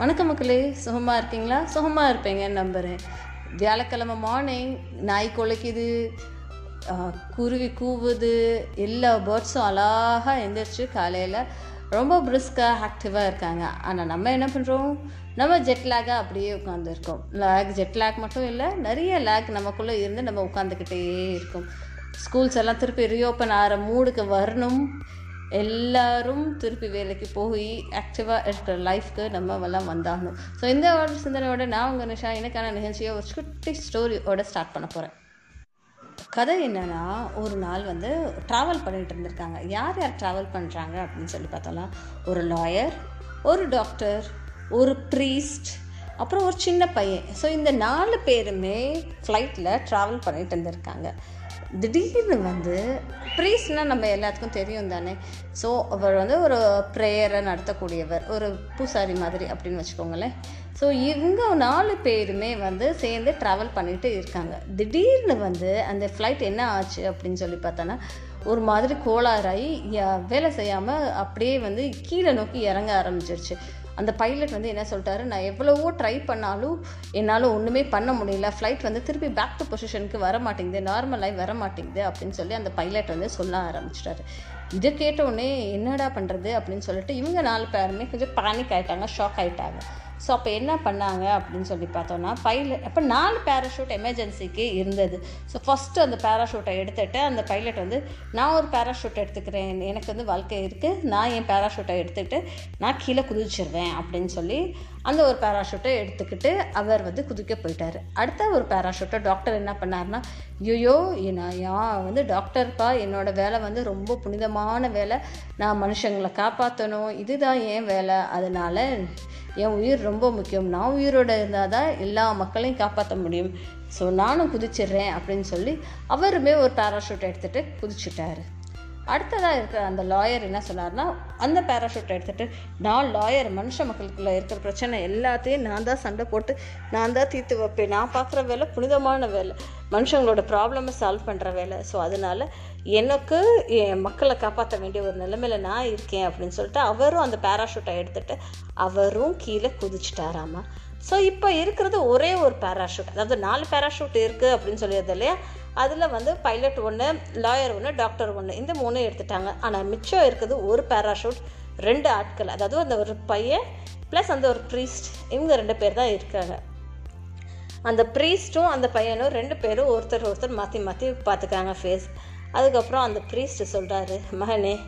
வணக்கம் மக்களே சுகமாக இருக்கீங்களா? சுகமாக இருப்பீங்கன்னு நம்புகிறேன் வியாழக்கிழமை மார்னிங் நாய் குலைக்குது குருவி கூவுது எல்லா பேர்ட்ஸும் அழகாக எந்திரிச்சு காலையில் ரொம்ப பிரிஸ்காக ஆக்டிவாக இருக்காங்க. ஆனால் நம்ம என்ன பண்ணுறோம் நம்ம ஜெட் அப்படியே உட்காந்துருக்கோம் லேக் ஜெட்லேக் மட்டும் இல்லை நிறைய லேக் நமக்குள்ளே இருந்து நம்ம உட்காந்துக்கிட்டே இருக்கோம். ஸ்கூல்ஸ் எல்லாம் திருப்பி ரீஓப்பன் ஆகிற மூடுக்கு வரணும். எல்லாரும் திருப்பி வேலைக்கு போய் ஆக்டிவாக இருக்கிற லைஃப்க்கு நம்ம எல்லாம் வந்தாகணும். ஸோ இந்த ஒரு சிந்தனையோட நான் உங்கள் நிஷா எனக்கான நிகழ்ச்சியை ஒரு குட்டி ஸ்டோரியோட ஸ்டார்ட் பண்ண போகிறேன் கதை என்னென்னா ஒரு நாள் வந்து ட்ராவல் பண்ணிகிட்டு இருந்திருக்காங்க. யார் யார் ட்ராவல் பண்ணுறாங்க அப்படின்னு சொல்லி பார்த்தோம்னா ஒரு லாயர் ஒரு டாக்டர் ஒரு ப்ரீஸ்ட் அப்புறம் ஒரு சின்ன பையன். ஸோ இந்த நாலு பேருமே ஃப்ளைட்டில் ட்ராவல் பண்ணிகிட்டு இருந்திருக்காங்க. திடீர்னு வந்து ப்ரீஸ்னால் நம்ம எல்லாத்துக்கும் தெரியும் தானே? ஸோ அவர் வந்து ஒரு ப்ரேயரை நடத்தக்கூடியவர் ஒரு பூசாரி மாதிரி அப்படின்னு வச்சுக்கோங்களேன். ஸோ இவங்க நாலு பேருமே வந்து சேர்ந்து ட்ராவல் பண்ணிட்டு இருக்காங்க. திடீர்னு வந்து அந்த ஃப்ளைட் என்ன ஆச்சு அப்படின்னு சொல்லி பார்த்தோன்னா ஒரு மாதிரி கோளாறாகி வேலை செய்யாமல் அப்படியே வந்து கீழே நோக்கி இறங்க ஆரம்பிச்சிருச்சு. அந்த பைலட் வந்து என்ன சொல்லிட்டாரு? நான் எவ்வளவோ ட்ரை பண்ணாலும் என்னால் ஒன்றுமே பண்ண முடியல. ஃப்ளைட் வந்து திருப்பி பேக் டு பொசிஷனுக்கு வர மாட்டேங்குது. நார்மலாகி வர மாட்டேங்குது அப்படின்னு சொல்லி அந்த பைலட் வந்து சொல்ல ஆரம்பிச்சிட்டாரு. இதை கேட்டோடனே என்னடா பண்ணுறது அப்படின்னு சொல்லிட்டு இவங்க நாலு பேருமே கொஞ்சம் பேனிக் ஆயிட்டாங்க ஷாக் ஆகிட்டாங்க ஸோ அப்போ என்ன பண்ணாங்க அப்படின்னு சொல்லி பார்த்தோன்னா பைலட் அப்போ நாலு பேராஷூட் எமர்ஜென்சிக்கு இருந்தது. ஸோ ஃபஸ்ட்டு அந்த பேராஷூட்டை எடுத்துகிட்டு அந்த பைலட் வந்து நான் ஒரு பேராஷூட் எடுத்துக்கிறேன். எனக்கு வந்து வாழ்க்கை இருக்குது நான் என் பேராஷூட்டை எடுத்துக்கிட்டு நான் கீழே குதிச்சிடுவேன் அப்படின்னு சொல்லி அந்த ஒரு பேராஷூட்டை எடுத்துக்கிட்டு அவர் வந்து குதிக்க போயிட்டார். அடுத்த ஒரு பேராஷூட்டை டாக்டர் என்ன பண்ணாருன்னா ஐயோ நான் யா- வந்து டாக்டர்ப்பா என்னோட வேலை வந்து ரொம்ப புனிதமான வேலை. நான் மனுஷங்களை காப்பாற்றணும் இதுதான் என் வேலை. அதனால் என் உயிர் ரொம்ப முக்கியம். நான் உயிரோட இருந்தால் தான் எல்லா மக்களையும் காப்பாற்ற முடியும். ஸோ நானும் குதிச்சிடுறேன் அப்படின்னு சொல்லி அவருமே ஒரு பேராஷூட் எடுத்துகிட்டு குதிச்சுட்டாரு. அடுத்ததாக இருக்கிற அந்த லாயர் என்ன சொன்னார்னா அந்த பேராஷூட்டை எடுத்துகிட்டு நான் லாயர் மனுஷ மக்களுக்குள்ள இருக்கிற பிரச்சனை எல்லாத்தையும் நான் தான் சண்டை போட்டு நான் தான் தீர்த்து வைப்பேன். நான் பார்க்குற வேலை புனிதமான வேலை. மனுஷங்களோட ப்ராப்ளமை சால்வ் பண்ணுற வேலை. ஸோ அதனால் எனக்கு என் மக்களை காப்பாற்ற வேண்டிய ஒரு நிலைமையில் நான் இருக்கேன் அப்படின்னு சொல்லிட்டு அவரும் அந்த பேராஷூட்டை எடுத்துகிட்டு அவரும் கீழே குதிச்சிட்டாராமா. ஸோ இப்போ இருக்கிறது ஒரே ஒரு பேராஷூட் அதாவது நாலு பேராஷூட் இருக்குது அப்படின்னு சொல்லியது இல்லையா? அதில் வந்து பைலட் ஒன்று லாயர் ஒன்று டாக்டர் ஒன்று இந்த மூணு எடுத்துட்டாங்க. ஆனால் மிச்சம் இருக்குது ஒரு பேராஷூட் ரெண்டு ஆட்கள். அதாவது அந்த ஒரு பையன் ப்ளஸ் அந்த ஒரு ப்ரீஸ்ட் இவங்க ரெண்டு பேர் தான் இருக்காங்க. அந்த ப்ரீஸ்ட்டும் அந்த பையனும் ரெண்டு பேரும் ஒருத்தர் ஒருத்தர் மாற்றி மாற்றி பார்த்துக்காங்க ஃபேஸ் அதுக்கப்புறம் அந்த ப்ரீஸ்ட் சொல்கிறாரு மகனே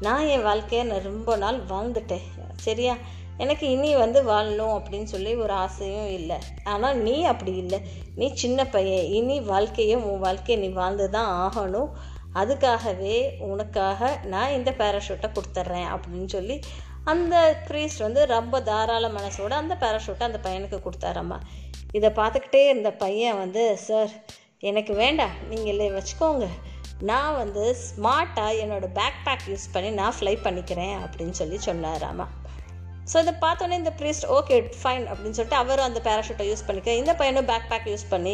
நான் என் வாழ்க்கையை நான் ரொம்ப நாள் வாழ்ந்துட்டேன். சரியா? எனக்கு இனி வந்து வாழணும் அப்படின்னு சொல்லி ஒரு ஆசையும் இல்லை. ஆனால் நீ அப்படி இல்லை. நீ சின்ன பையன். இனி வாழ்க்கையை உன் வாழ்க்கையை நீ வாழ்ந்து தான் ஆகணும். அதுக்காகவே உனக்காக நான் இந்த பேராஷூட்டை கொடுத்துட்றேன் அப்படின்னு சொல்லி அந்த ப்ரீஸ்ட் வந்து ரொம்ப தாராள மனசோட அந்த பேராஷூட்டை அந்த பையனுக்கு கொடுத்தாரம்மா இதை பார்த்துக்கிட்டே இருந்த பையன் வந்து சார் எனக்கு வேண்டாம். நீங்கள் இல்லை வச்சுக்கோங்க. நான் வந்து ஸ்மார்ட்டாக என்னோடய பேக் பேக் யூஸ் பண்ணி நான் ஃப்ளை பண்ணிக்கிறேன் அப்படின்னு சொல்லி சொன்னாராமா ஸோ இதை பார்த்தோன்னே இந்த ப்ரீஸ்ட் ஓகே ஃபைன் அப்படின்னு சொல்லிட்டு அவரும் அந்த பேராஷூட்டை யூஸ் பண்ணிக்க இந்த பையனும் பேக் பேக் யூஸ் பண்ணி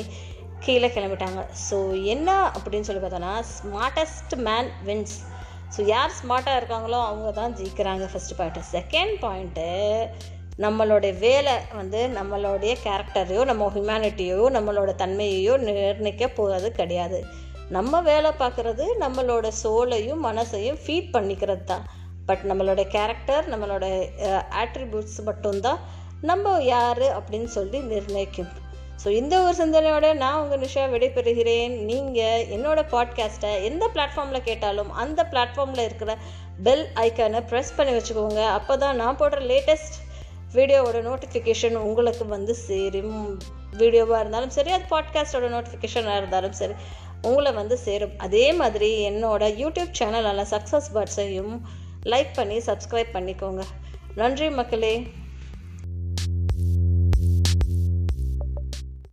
கீழே கிளம்பிட்டாங்க. ஸோ என்ன அப்படின்னு சொல்லி பார்த்தோன்னா ஸ்மார்ட்டஸ்ட் மேன் வின்ஸ் ஸோ யார் ஸ்மார்ட்டாக இருக்காங்களோ அவங்க தான் ஜெயிக்கிறாங்க ஃபஸ்ட்டு பாயிண்ட்டு செகண்ட் பாயிண்ட்டு நம்மளுடைய வேலை வந்து நம்மளுடைய கேரக்டரையோ நம்ம ஹியூமனிட்டியோ நம்மளோட தன்மையையோ நிர்ணயிக்க போகிறது கிடையாது. நம்ம வேலை பார்க்குறது நம்மளோட சோலையும் மனசையும் ஃபீட் பண்ணிக்கிறது தான். பட் நம்மளோட கேரக்டர் நம்மளோட ஆட்ரிபியூட்ஸ் மட்டும்தான் நம்ம யார் அப்படின்னு சொல்லி நிர்ணயிக்கும். ஸோ இந்த ஒரு சிந்தனையோட நான் உங்கள் நிஷா விடைபெறுகிறேன். நீங்கள் என்னோடய பாட்காஸ்ட்டை எந்த பிளாட்ஃபார்மில் கேட்டாலும் அந்த பிளாட்ஃபார்மில் இருக்கிற பெல் ஐக்கானை ப்ரெஸ் பண்ணி வச்சுக்கோங்க. அப்போ தான் நான் போடுற லேட்டஸ்ட் வீடியோவோட நோட்டிஃபிகேஷன் உங்களுக்கு வந்து சேரும். வீடியோவாக இருந்தாலும் சரி அது பாட்காஸ்டோட நோட்டிஃபிகேஷனாக இருந்தாலும் சரி உங்களை வந்து சேரும். அதே மாதிரி என்னோட யூடியூப் சேனலான சக்ஸஸ் பர்ட்ஸையும் லைக் பண்ணி சப்ஸ்கிரைப் பண்ணிக்கோங்க. நன்றி மக்களே.